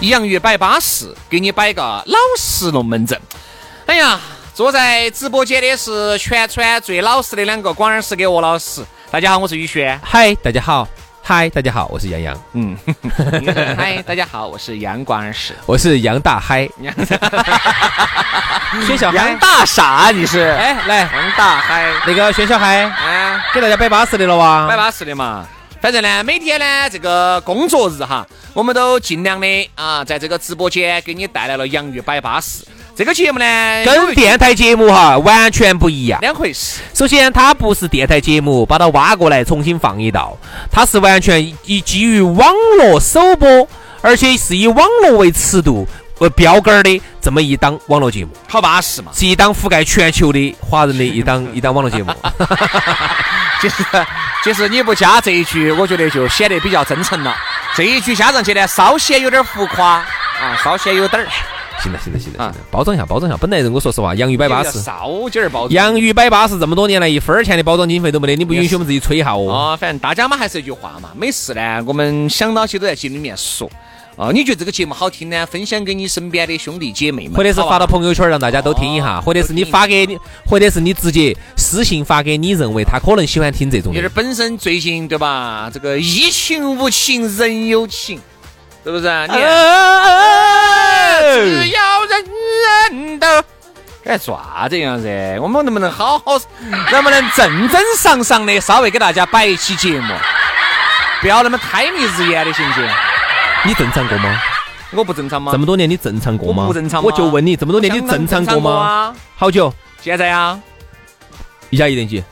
洋芋摆巴适，给你摆个老实龙门阵。哎呀，坐在直播间的是全川最老实的两个广二师跟我老师。大家好，我是宇轩。嗨，大家好。嗨，大家好，我是杨洋。嗯，嗨，大家好，我是杨广二师。我是杨大嗨。薛小杨大傻，你是？哎，来，杨大嗨，那个薛小嗨，啊，给大家摆巴适的了哇？摆巴适的嘛。反正呢，每天呢，这个工作日哈，我们都尽量的啊，在这个直播间给你带来了洋芋摆巴士这个节目呢，跟电台节目哈完全不一样，两回事。首先，它不是电台节目，把它挖过来重新放一道，它是完全以基于网络首播，而且是以网络为尺度为标杆的这么一档网络节目，好巴适嘛，是一档覆盖全球的华人的一档一档网络节目。其实，其实你不加这一句，我觉得就显得比较真诚了。这一句加上去呢，稍显有点浮夸啊，稍显有点儿。行了，行了，行了行了，包装一下，包装一下。本来人我说实话，洋芋摆巴士，稍点儿包装。洋芋摆巴士这么多年来，一分钱的包装经费都没得，你不允许我们自己吹一下哦。啊，反正大家嘛，还是一句话嘛，没事呢，我们想到起都在心里面说。哦，你觉得这个节目好听呢？分享给你身边的兄弟姐妹们，或者是发到朋友圈让大家都听一下，或者是你发给你，或者是你直接私信发给你认为他可能喜欢听这种。就是本身最近对吧？这个疫情无情人有情，是不是？你看，只要人人都该咋子样子？我们能不能好好，能不能正正常常的稍微给大家摆一期节目？不要那么胎迷日眼的，行不行？你正常过吗？我不正常吗？这么多年你正常过吗？不正常我就问你，这么多年你正常过吗？好久？现在呀？一加一等于几？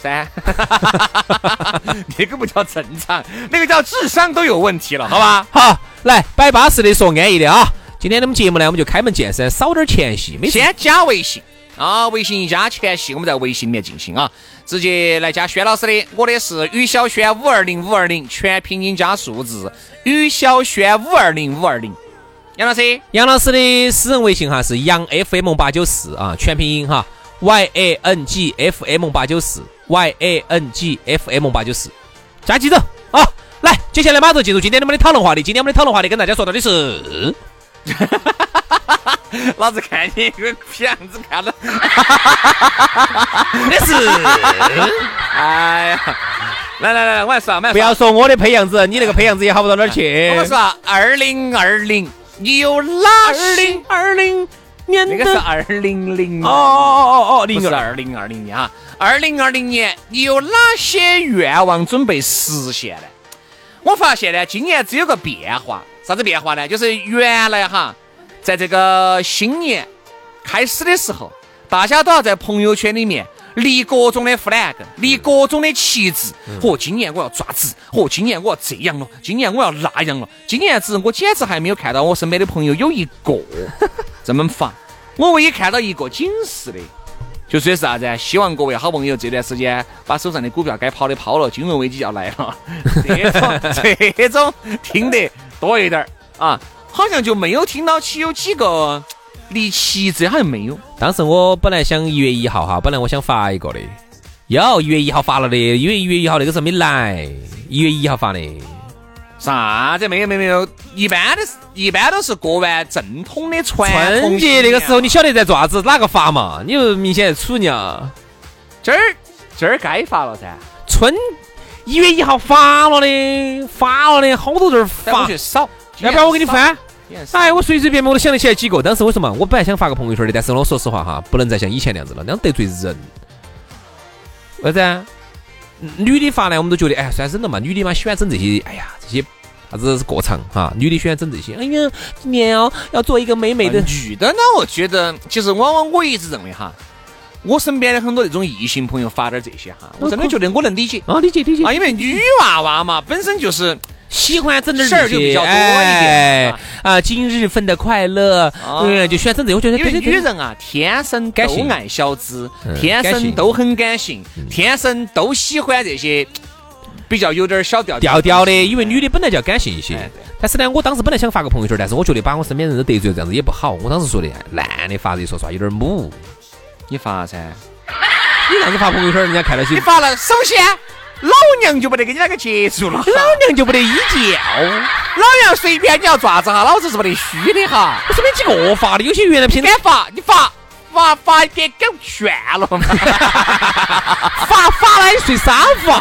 三。那个不叫正常，那个叫智商都有问题了，好吧？好，来摆巴适的说安逸的啊！今天的我们节目呢，我们就开门见山，少点前戏，没先加微信啊，微信一加全系，我们在微信里面进行啊。直接来加轩老师的，我的是于小轩五二零五二零，全拼音加数字，于小轩五二零五二零。杨老师，杨老师的私人微信哈是杨 FM 八九四啊，全拼音哈，Y A N G F M 八九四，Y A N G F M 八九四，加记走啊！来，接下来马上进入今天我们的讨论话题，今天我们的讨论话题跟大家说到的是。老子看你个屁样子，看到，那是，哎呀，来来来，我来说，不要说我的配样子，你那个配样子也好不到哪儿去。我们说，二零二零，你有哪二零？二零年那个是二零零哦哦哦哦，不是二零二零年哈，二零二零年你有哪些愿望准备实现呢？我发现呢，今年只有个变化，啥子变化呢？就是原来哈。在这个新年开始的时候，大家都要在朋友圈里面立各种的 flag，立各种的旗帜。嚯，今年我要抓子！嚯，今年我要这样了！今年我要那样了！今年子我简直还没有看到我身边的朋友有一个这么发。我唯一看到一个警示的，就说是啥子？希望各位好朋友这段时间把手上的股票该抛的抛了，金融危机要来了。这种这种听得多一点儿啊。好像就没有听到起有几个离奇，这，好像没有。当时我本来想一月一号哈，本来我想发一个的，有一月一号发了的，因为一月一号那个时候没来，一月一号发的。啥子没有没有没有，一般的，一般都是过完正统的传春节那个时候，你晓得在做啥子？哪个发嘛？你又明显在处啊？今儿今儿该发了噻。春一月一号发了的，发了的好多人发，少。要不然我给你翻？哎，我随随便便我都想得起来几个。当时为什么？我本来想发个朋友圈的，但是我说实话哈，不能再像以前那样子了，那样得罪人。为啥子啊？女的发呢，我们都觉得哎，算忍了嘛。女的嘛，喜欢整这些，哎呀，这些啥子过场哈。女的喜欢整这些，哎呀，今年哦要做一个美美的。女的呢，我觉得其实往往我一直认为哈，我身边的很多那种异性朋友发点这些哈，我真的觉得我能理解啊，理解理解啊，因为女娃娃嘛，本身就是。喜欢整点事儿就比较多一点啊，今日份的快乐，对，就喜欢整这。我觉得，因为女人啊，天生都爱小资，天生都很感性，天生都喜欢这些比较有点小调调调的。因为女的本来就要感性一些。但是呢，我当时本来想发个朋友圈，但是我觉得把我身边人都得罪了，这样子也不好。我当时说的，男的发这说实话有点母。你发噻，你这样子发朋友圈，人家看到起。你发了，首先。老娘就不得跟你那个结束了，老娘就不得依教，老娘随便你要爪子哈，老子是不得虚的哈。我身边几个发的，有些原来平敢发，你发发发给给炫了嘛？发发了你睡沙发，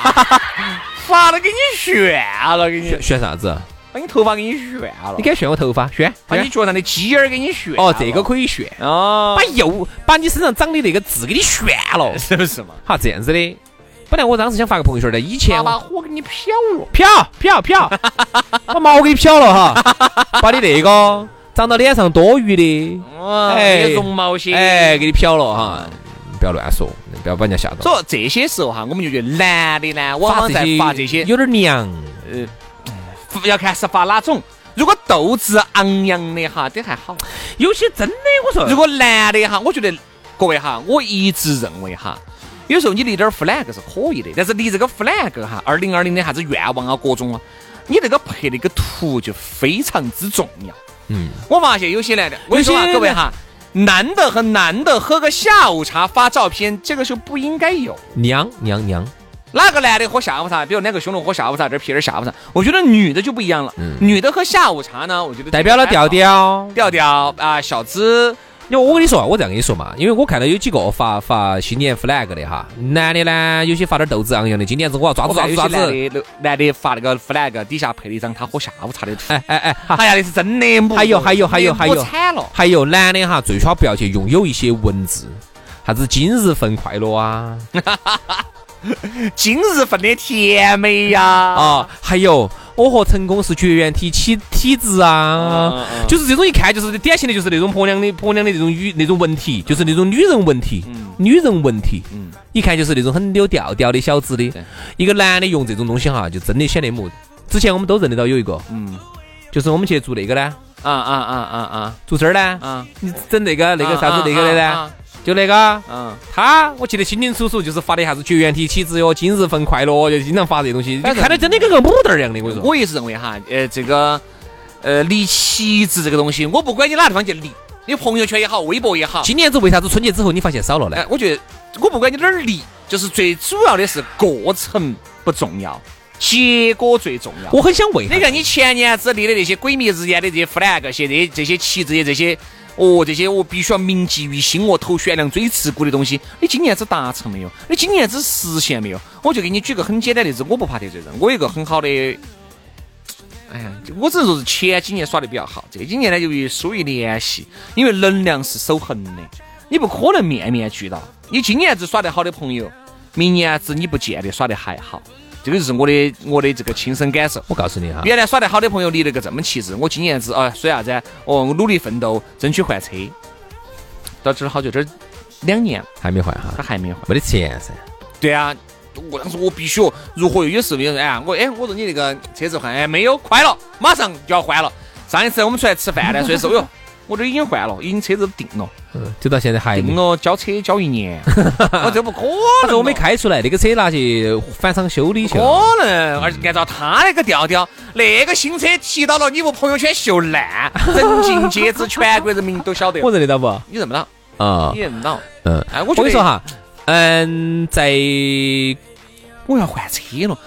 发了给你炫了，给你炫啥子？把你头发给你炫了，你敢炫我头发？炫？把你脚上的鸡眼儿给你炫？哦，这个可以炫哦。把右把你身上长的那个痣给你炫了，是不是嘛？好，这样子的。本来我当时想发个朋友圈的，以前把火给你漂了，漂漂漂，把毛给你漂了哈，把你那个长到脸上多余的，哎，绒毛些，哎，给你漂了哈，不要乱说，不要把人家吓到。所以这些时候哈，我们就觉得男的呢，往往在发这些有点娘，呃，要看是发哪种。如果斗志昂扬的哈，这还好。有些真的，我说，如果男的哈，我觉得各位哈，我一直认为哈。有时候你立点 flag 是可以的，但是立这个 flag 哈，二零二零的啥子愿望啊，各种啊，你那个拍那个图就非常之重要。嗯，我发现有些男的，我跟你说啊，各位哈，男的和男的喝个下午茶发照片，这个时候不应该有。娘娘娘，哪个男的喝下午茶？比如两个兄弟喝下午茶，这儿撇点下午茶。我觉得女的就不一样了，嗯女的喝下午茶呢，我觉得代表了调调调调啊，小资。因为我跟你说，我这样跟你说嘛，因为我看到有几个发发新年 flag 的哈，男的呢，有些发点斗志昂扬的，今年子我要抓住抓住抓子。男的发那个 flag 底下配了一张他喝下午茶的图。哎哎哎，哎呀，那是真的。还有还有还有还有，惨了。还有男的哈，最好不要去拥有一些文字，啥子今日份快乐啊，今日份的甜美呀，啊，还有。我和成功是绝缘体体体质啊，就是这种一看就是典型的，就是那种婆娘的婆娘的那种语那种文体，就是那种女人文体，女人文体，一看就是那种很有调调的小资的。一个男的用这种东西哈，就真的显得木。之前我们都认得到有一个，嗯，就是我们去做那个呢，啊啊啊啊啊，做这儿呢，啊，你整那个那个啥子那个的呢？就那个，嗯，他我记得清清楚楚，就是发的啥子绝缘体体质哟，今日份快乐，就经常发这些东西。你看的真的跟个母蛋儿一样的，我跟你说。我也是认为哈，呃，这个，呃，立旗帜这个东西，我不管你哪地方去立，你朋友圈也好，微博也好。今年子为啥子春节之后你发现少了呢？我觉得，我不管你哪儿立，就是最主要的是过程不重要，结果最重要。我很想问，你看你前年子立的那些鬼迷日眼的这些 flag，现在这些旗帜的这些。哦，这些我必须要铭记于心，我投悬梁锥刺股的东西，你今年子达成没有？你今年子实现没有？我就给你举个很简单例子，我不怕得罪人，我有个很好的，哎呀，我只能说是前几年耍的比较好，这几年呢由于疏于联系，因为能量是守恒的，你不可能面面俱到。你今年子耍得好的朋友，明年子你不见得耍得还好。这个就是我的我的这个亲身感受。我告诉你哈，原来耍得好的朋友离了个这么气质，我今年子啊说啥子？哦，我努力奋斗，争取换车。到这儿好久，这两年还没换哈，他还没换，没得钱噻。对啊，我当时我必须如何有时候有人哎，我哎，我说你那个车子换哎没有，快了，马上就要换了。上一次我们出来吃饭呢，所以说哟。我这已经换了，已经车子都定了，嗯，就到现在还定了，交车交一年，我这不可能。我没开出来，那个车拿去返厂修理去。可能，而且按照他那个调调，那个新车提到了，你不朋友圈秀烂，人尽皆知，全国人民都晓得。我认得到不？你认不到啊？你认不到？嗯，哎，我跟你说哈，嗯，在我要换车了。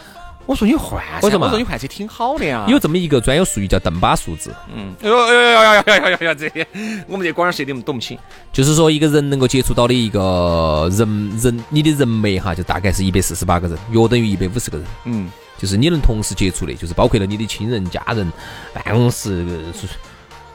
我说你换，我说我说你换车挺好的呀。有这么一个专有术语叫邓巴数字。嗯，哎呦哎呦哎呦哎呦哎呦呦这些我们这广儿谁的懂不清。就是说一个人能够接触到的一个人人，你的人脉哈，就大概是一百四十八个人，约等于一百五十个人。嗯，就是你能同时接触的，就是包括了你的亲人、家人、办公室，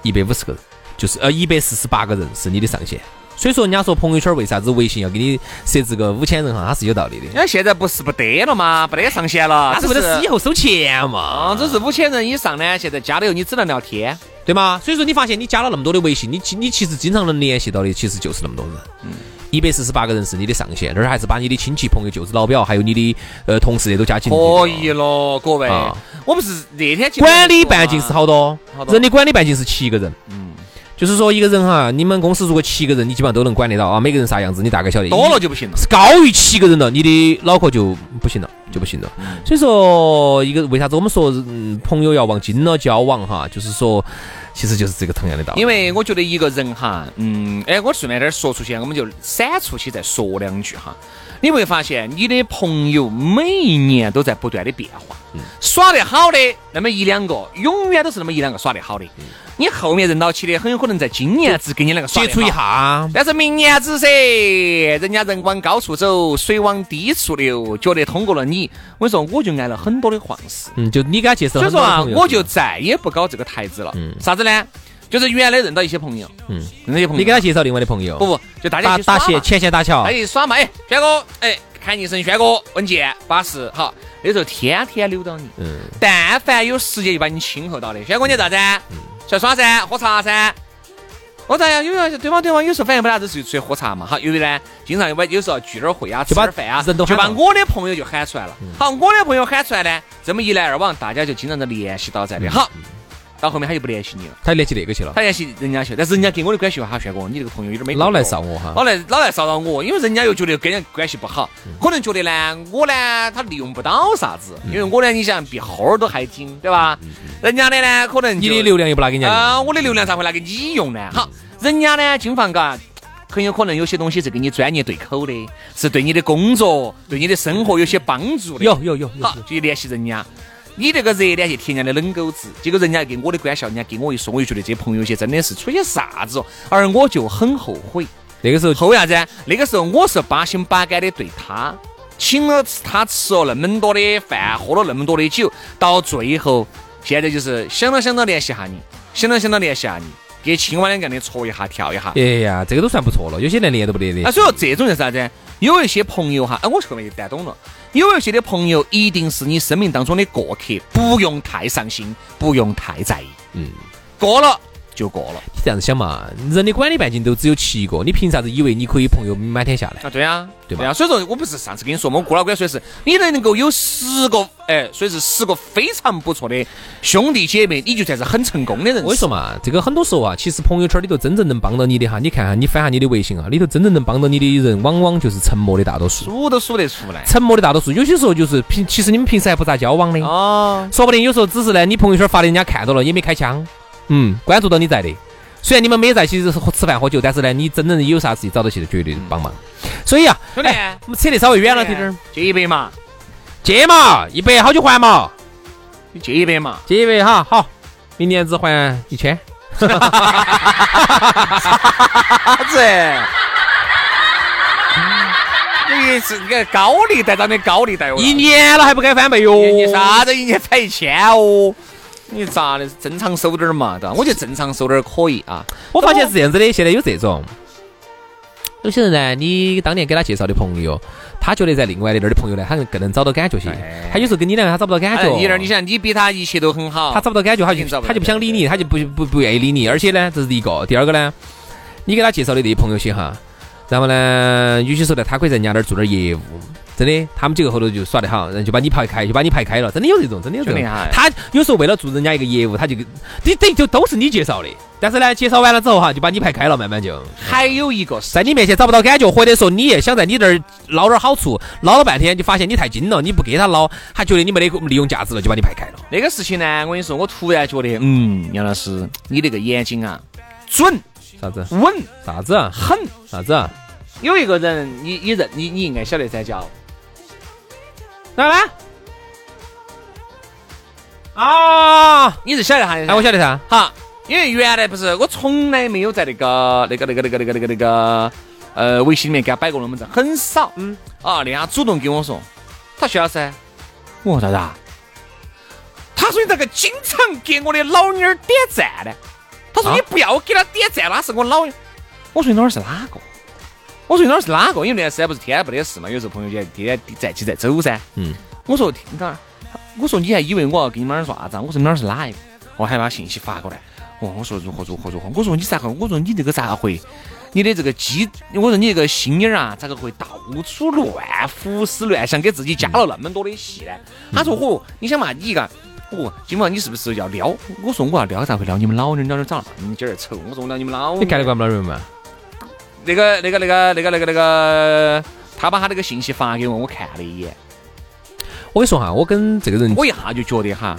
一百五十个人，就是呃一百四十八个人是你的上限。所以说，人家说朋友圈为啥子微信要给你设置个五千人哈，它是有道理的。因为现在不是不得了吗，不得上限了，它是为了是以后收钱嘛。啊，这是五千人以上呢，现在加了以后你只能聊天，对吗？所以说你发现你加了那么多的微信，你你其实经常能联系到的其实就是那么多人。嗯。一百四十八个人是你的上限，那儿还是把你的亲戚朋友、舅子老表，还有你的呃同事都加进去。可以了，各位。我们是那天管理半径是好多，人的管理半径是七个人。嗯。就是说，一个人哈，你们公司如果七个人，你基本上都能管得到啊。每个人啥样子，你大概晓得。多了就不行了。是高于七个人了，你的脑壳就不行了，就不行了。所以说，一个为啥子我们说嗯朋友要往近了交往哈？就是说，其实就是这个同样的道理。因为我觉得一个人哈，嗯，哎，我顺便点说出去，我们就闪出去再说两句哈。你会发现，你的朋友每一年都在不断的变化。耍得好的那么一两个，永远都是那么一两个耍得好的。你后面认到起的，很有可能在今年只跟你那个接触一下，但是明年子噻，人家人往高处走，水往低处流，觉得通过了你，我跟你说，我就挨了很多的黄事。嗯，就你给他介绍，所以说啊，我就再也不搞这个台子了。嗯，啥子呢？就是原来认到一些朋友，嗯，认到一些朋友，你给他介绍另外的朋友，不不，就大家打线前线搭桥，哎，耍嘛，哎，轩哥，哎，看一声轩哥，稳健巴适，好，那时候天天溜到你，嗯，但凡有时间就把你亲和到的，轩哥你咋子？嗯，出来耍噻，喝茶噻，我咋样？因为，对方对方有时候反应不大，就出去喝茶嘛，好，由于呢，经常有有时候聚点会啊，吃点饭啊，人都就把我的朋友就喊出来了，好，我的朋友喊出来呢，这么一来二往，大家就经常的联系到在的，好。到后面他就不联系你了，他联系那个去了，他联系人家去，但是人家跟我的关系哈，轩哥，你这个朋友有点没老来臊我。哈，老来老来骚扰我，因为人家又觉得跟人关系不好，可能觉得呢，我呢他利用不到啥子，因为我呢你想比猴儿都还精，对吧？人家的呢可能你的流量又不拿给人家，啊，我的流量咋会拿给你用呢？好，人家呢经房嘎，很有可能有些东西是跟你专业对口的，是对你的工作、对你的生活有些帮助的，有有有，好，就联系人家。你这个热脸去贴人家的冷狗子，结果人家给我的关系，人家给我一说，我就觉得这朋友些真的是出些啥子哦，而我就很后悔。那个时候后悔啥子？那个时候我是八心八肝的对他，请了他吃了那么多的饭，喝了那么多的酒，到最后现在就是想了想到联系下你，想了想到联系下你，给青蛙两个的戳一下跳一下。哎呀，这个都算不错了，有些连连都不连的。那所以说这种是啥子？有一些朋友哈，哎，我后面就带懂了。有一些的朋友一定是你生命当中的过客，不用太上心，不用太在意。嗯，过了就过了。你这样子想嘛，人的管理半径都只有七个，你凭啥子以为你可以朋友满天下来啊？对啊，对吧？所以说我不是上次跟你说吗？我郭老倌说的是，你能够有十个，哎，所以是十个非常不错的兄弟姐妹，你就算是很成功的人。我跟你说嘛，这个很多时候啊，其实朋友圈里头真正能帮到你的哈，你看哈，你翻下你的微信啊，里头真正能帮到你的人，往往就是沉默的大多数。数都数得出来。沉默的大多数，有些时候就是平，其实你们平时还不咋交往的哦，说不定有时候只是呢，你朋友圈发的，人家看到了也没开枪，嗯，关注到你在的。虽然你们没在一起吃饭喝酒，但是呢，你真正有啥事情找到去的绝对帮忙。所以啊，兄弟，我们扯得稍微远了点点，借一百嘛，借嘛，一百好久还嘛？你借一百嘛，借一百哈，好，明年只还一千。啥子？你是个高利贷，当的高利贷哦？一年了还不敢翻倍哟？你啥子一年才一千哦？你咋的？正常收点儿嘛，对吧？我觉得正常收点儿可以啊。我发现是这样子的，现在有这种，有些人呢，你当年给他介绍的朋友，他觉得在另外的那儿的朋友呢，他更能找到感觉些。他有时候跟你两个他找不到感觉。你那儿，你想，你比他一切都很好，他找不到感觉，他就他就不想理你，他就不不不愿意理你。而且呢，这是第一个，第二个呢，你给他介绍的这些朋友些哈，然后呢，有些时候呢，他可以在人家那儿做点业务。真的，他们几个后头就耍得好，然后就把你排开，就把你排开了。真的有这种，真的有这种。他有时候为了做人家一个业务，他就你等于就都是你介绍的。但是呢，介绍完了之后哈，就把你排开了，慢慢就。还有一个在你面前找不到感觉，或者说你也想在你这儿捞点好处，捞了半天就发现你太精了，你不给他捞，他觉得你没得利用价值了，就把你排开了。那个事情呢，我跟你说，我突然觉得，嗯，杨老师，你那个眼睛啊，准啥子？稳啥子？狠啥子？有一个人，你你认你你应该晓得噻，叫。哪来？啊！你是晓得哈？哎，我晓得噻。好，因为原来不是我从来没有在那个那个那个那个那个那个那个呃微信里面给他摆过龙门阵，很少。嗯。啊，人家主动跟我说，他徐老师，我啥子？他说你咋个经常给我的老妞儿点赞呢？他说你不要给他点赞，那是我老。我说你哪儿是哪个？我说你哪儿是哪个？因为那段时间不是天天不得事嘛，有时候朋友间天天在起在走噻。嗯，我说听哪儿？我说你还以为我要给你们哪儿说啥子？我说你哪儿是哪一个？我还把信息发过来。哦，我说如何如何如何？我说你咋个？我说你这个咋会？你的这个机，我说你这个心眼儿啊，咋个会到处乱胡思乱想，给自己加了那么多的戏呢？他说嚯，你想嘛，你一个。哦，今晚你是不是要撩？我说我要撩，咋会撩你们老娘？娘长那么尖儿丑？我说我撩你们老娘。你干得惯不了人嘛？那个、那个、那个、那个、那个、那个，他把他那个信息发给我，我看了一眼。我跟你说哈，我跟这个人，我一下就觉得哈，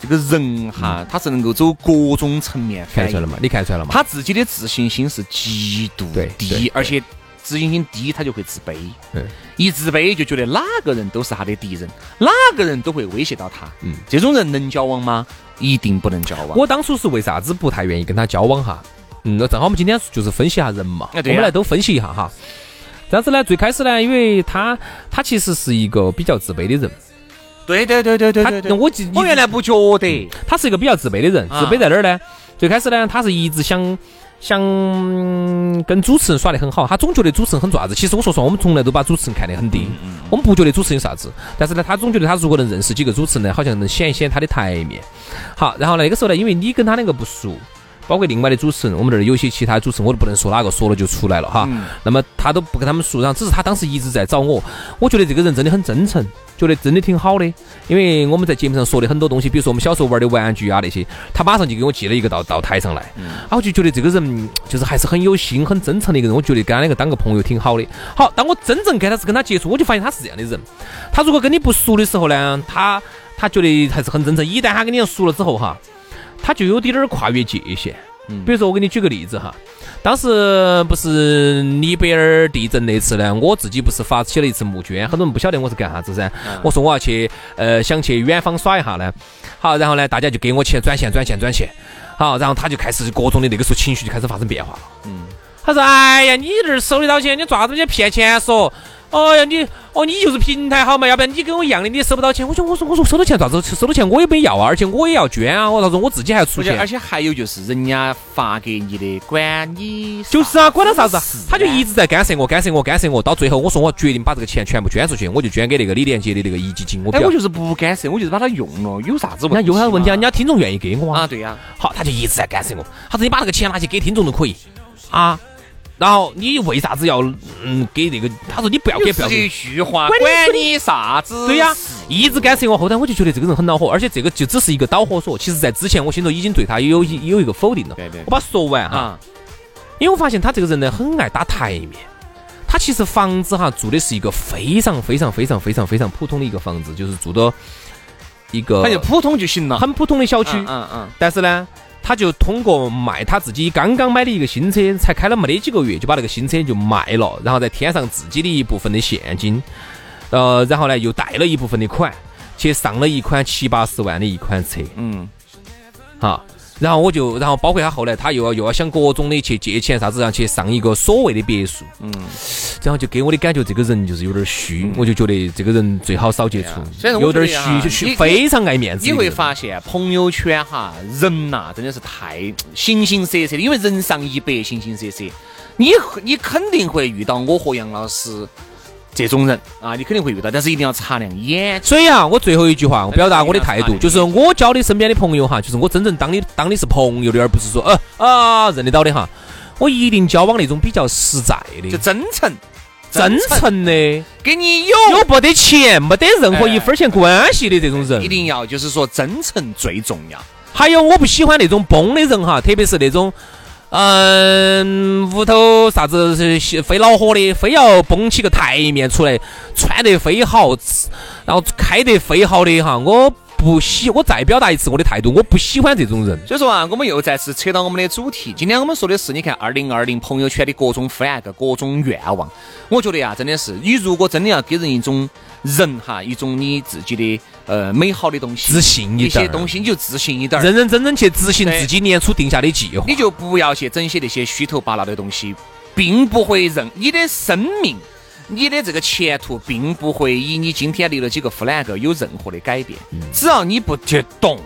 这个人哈，他是能够走各种层面。看出来了嘛？你看出来了嘛？他自己的自信心是极度低，而且。自信心低，他就会自卑。嗯，一自卑就觉得哪个人都是他的敌人，哪个人都会威胁到他。嗯，这种人能交往吗？一定不能交往。我当初是为啥子不太愿意跟他交往哈？嗯，那正好我们今天就是分析一下人嘛。我们来都分析一下哈。但是呢，最开始呢，因为他他其实是一个比较自卑的人。对对对对对对。我我原来不觉得他是一个比较自卑的人。自卑在哪儿呢？最开始呢，他是一直想。想跟主持人耍得很好，他总觉得主持人很做啥子。其实我说实话，我们从来都把主持人看得很低，我们不觉得主持人有啥子。但是呢，他总觉得他如果能认识几个主持人呢，好像能显一显他的台面。好，然后那个时候呢，因为你跟他两个不熟。包括另外的主持人，我们这儿有些其他主持人，我都不能说哪个，说了就出来了哈。那么他都不跟他们熟，然后只是他当时一直在找我。我觉得这个人真的很真诚，觉得真的挺好的。因为我们在节目上说的很多东西，比如说我们小时候玩的玩具啊那些，他马上就给我寄了一个到到台上来。啊，我就觉得这个人就是还是很有心、很真诚的一个人。我觉得跟他两个当个朋友挺好的。好，当我真正跟他是跟他接触，我就发现他是这样的人。他如果跟你不熟的时候呢，他他觉得还是很真诚。一旦他跟你熟了之后哈。他就有点点跨越界限，比如说我给你举个例子哈，当时不是尼泊尔地震那次呢，我自己不是发起了一次募捐，很多人不晓得我是干啥子噻，我说我要去呃想去远方耍一下呢，好，然后呢大家就给我钱转钱转钱转钱，好，然后他就开始各种的那个时候情绪就开始发生变化了，嗯，他说哎呀你这儿收得到钱，你做啥子去骗钱说？哦呀，你哦，你就是平台好嘛？要不然你跟我一样的，你收不到钱。我说，我说，我说，收到钱咋子？收到钱我也没要啊，而且我也要捐啊。我他说我自己还要出钱。而且还有就是，人家发给你的，管你就是啊，管他啥子？他就一直在干涉我，干涉我，干涉我。到最后，我说我决定把这个钱全部捐出去，我就捐给那个李连杰的那个壹基金。我哎，我就是不干涉，我就是把它用了，有啥子问题？有啥问题啊？人家听众愿意给我啊？对呀。好，他就一直在干涉我。他说你把那个钱拿去给听众都可以啊。然后你为啥子要嗯给那个？他说你不要给，不要给。一句话，管你啥子？对呀，一直干涉我。后台我就觉得这个人很恼火，而且这个就只是一个导火索。其实，在之前我心头已经对他有有一个否定了。对对。我把说完哈，因为我发现他这个人呢，很爱打台面。他其实房子哈住的是一个非常非常非常非常非常普通的一个房子，就是住的一个，那就普通就行了，很普通的小区。嗯嗯。但是呢。他就通过卖他自己刚刚买的一个新车，才开了没得几个月，就把那个新车就卖了，然后再添上自己的一部分的现金，呃，然后呢又贷了一部分的款，去上了一款七八十万的一款车，嗯，好。然后我就，然后包括他后来，他又要又要想各种的去借钱，啥子然后去上一个所谓的别墅，嗯，然后就给我的感觉，这个人就是有点虚，我就觉得这个人最好少接触，有点虚虚，非常爱面子。你会发现朋友圈哈，人呐真的是太形形色色的，因为人上一百，形形色色，你你肯定会遇到我和杨老师。这种人啊，你肯定会遇到，但是一定要擦亮眼。所以啊，我最后一句话，我表达我的态度，就是我交的身边的朋友哈，就是我真正当你当你是朋友的，而不是说呃啊认得到的哈。我一定交往那种比较实在的，就真诚、真诚的，跟你有有没得钱、没得任何一分钱关系的这种人，一定要就是说真诚最重要。还有，我不喜欢那种崩的人哈，特别是那种。嗯，屋头啥子是非恼火的，非要绷起个台面出来，穿得非好，然后开得非好的哈，我不喜，我再表达一次我的态度，我不喜欢这种人。所以说啊，我们又再次扯到我们的主题，今天我们说的是，你看二零二零朋友圈的各种 flag，各种愿望，我觉得呀，真的是，你如果真的要给人一种人哈，一种你自己的。呃，美好的东西，自信一些东西你就自信一点，认认真真去执行自己年初定下的计划，你就不要去整些那些虚头巴脑的东西，并不会让你的生命、你的这个前途，并不会以你今天立了几个 flag 有任何的改变。只要你不去动，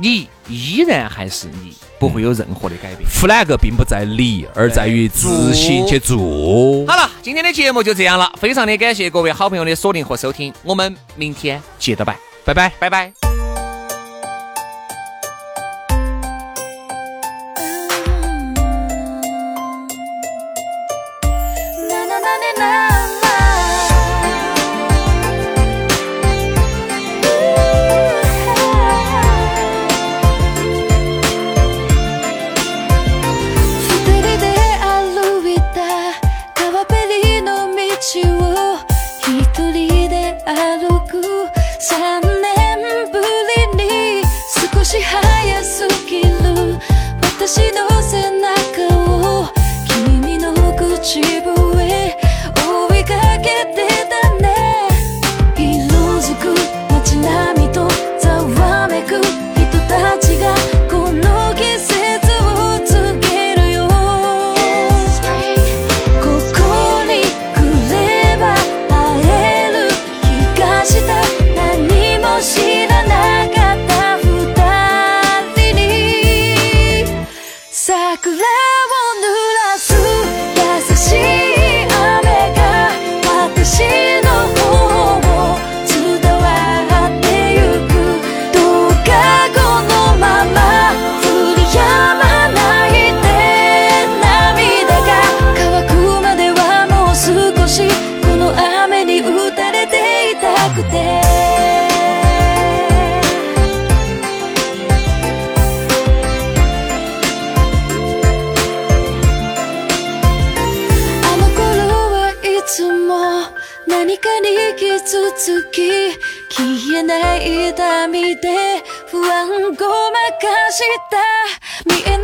你依然还是你，不会有任何的改变。flag 并不在立，而在于执行去做。好了，今天的节目就这样了，非常的感谢各位好朋友的锁定和收听，我们明天接着拜，拜拜，拜拜。化した見え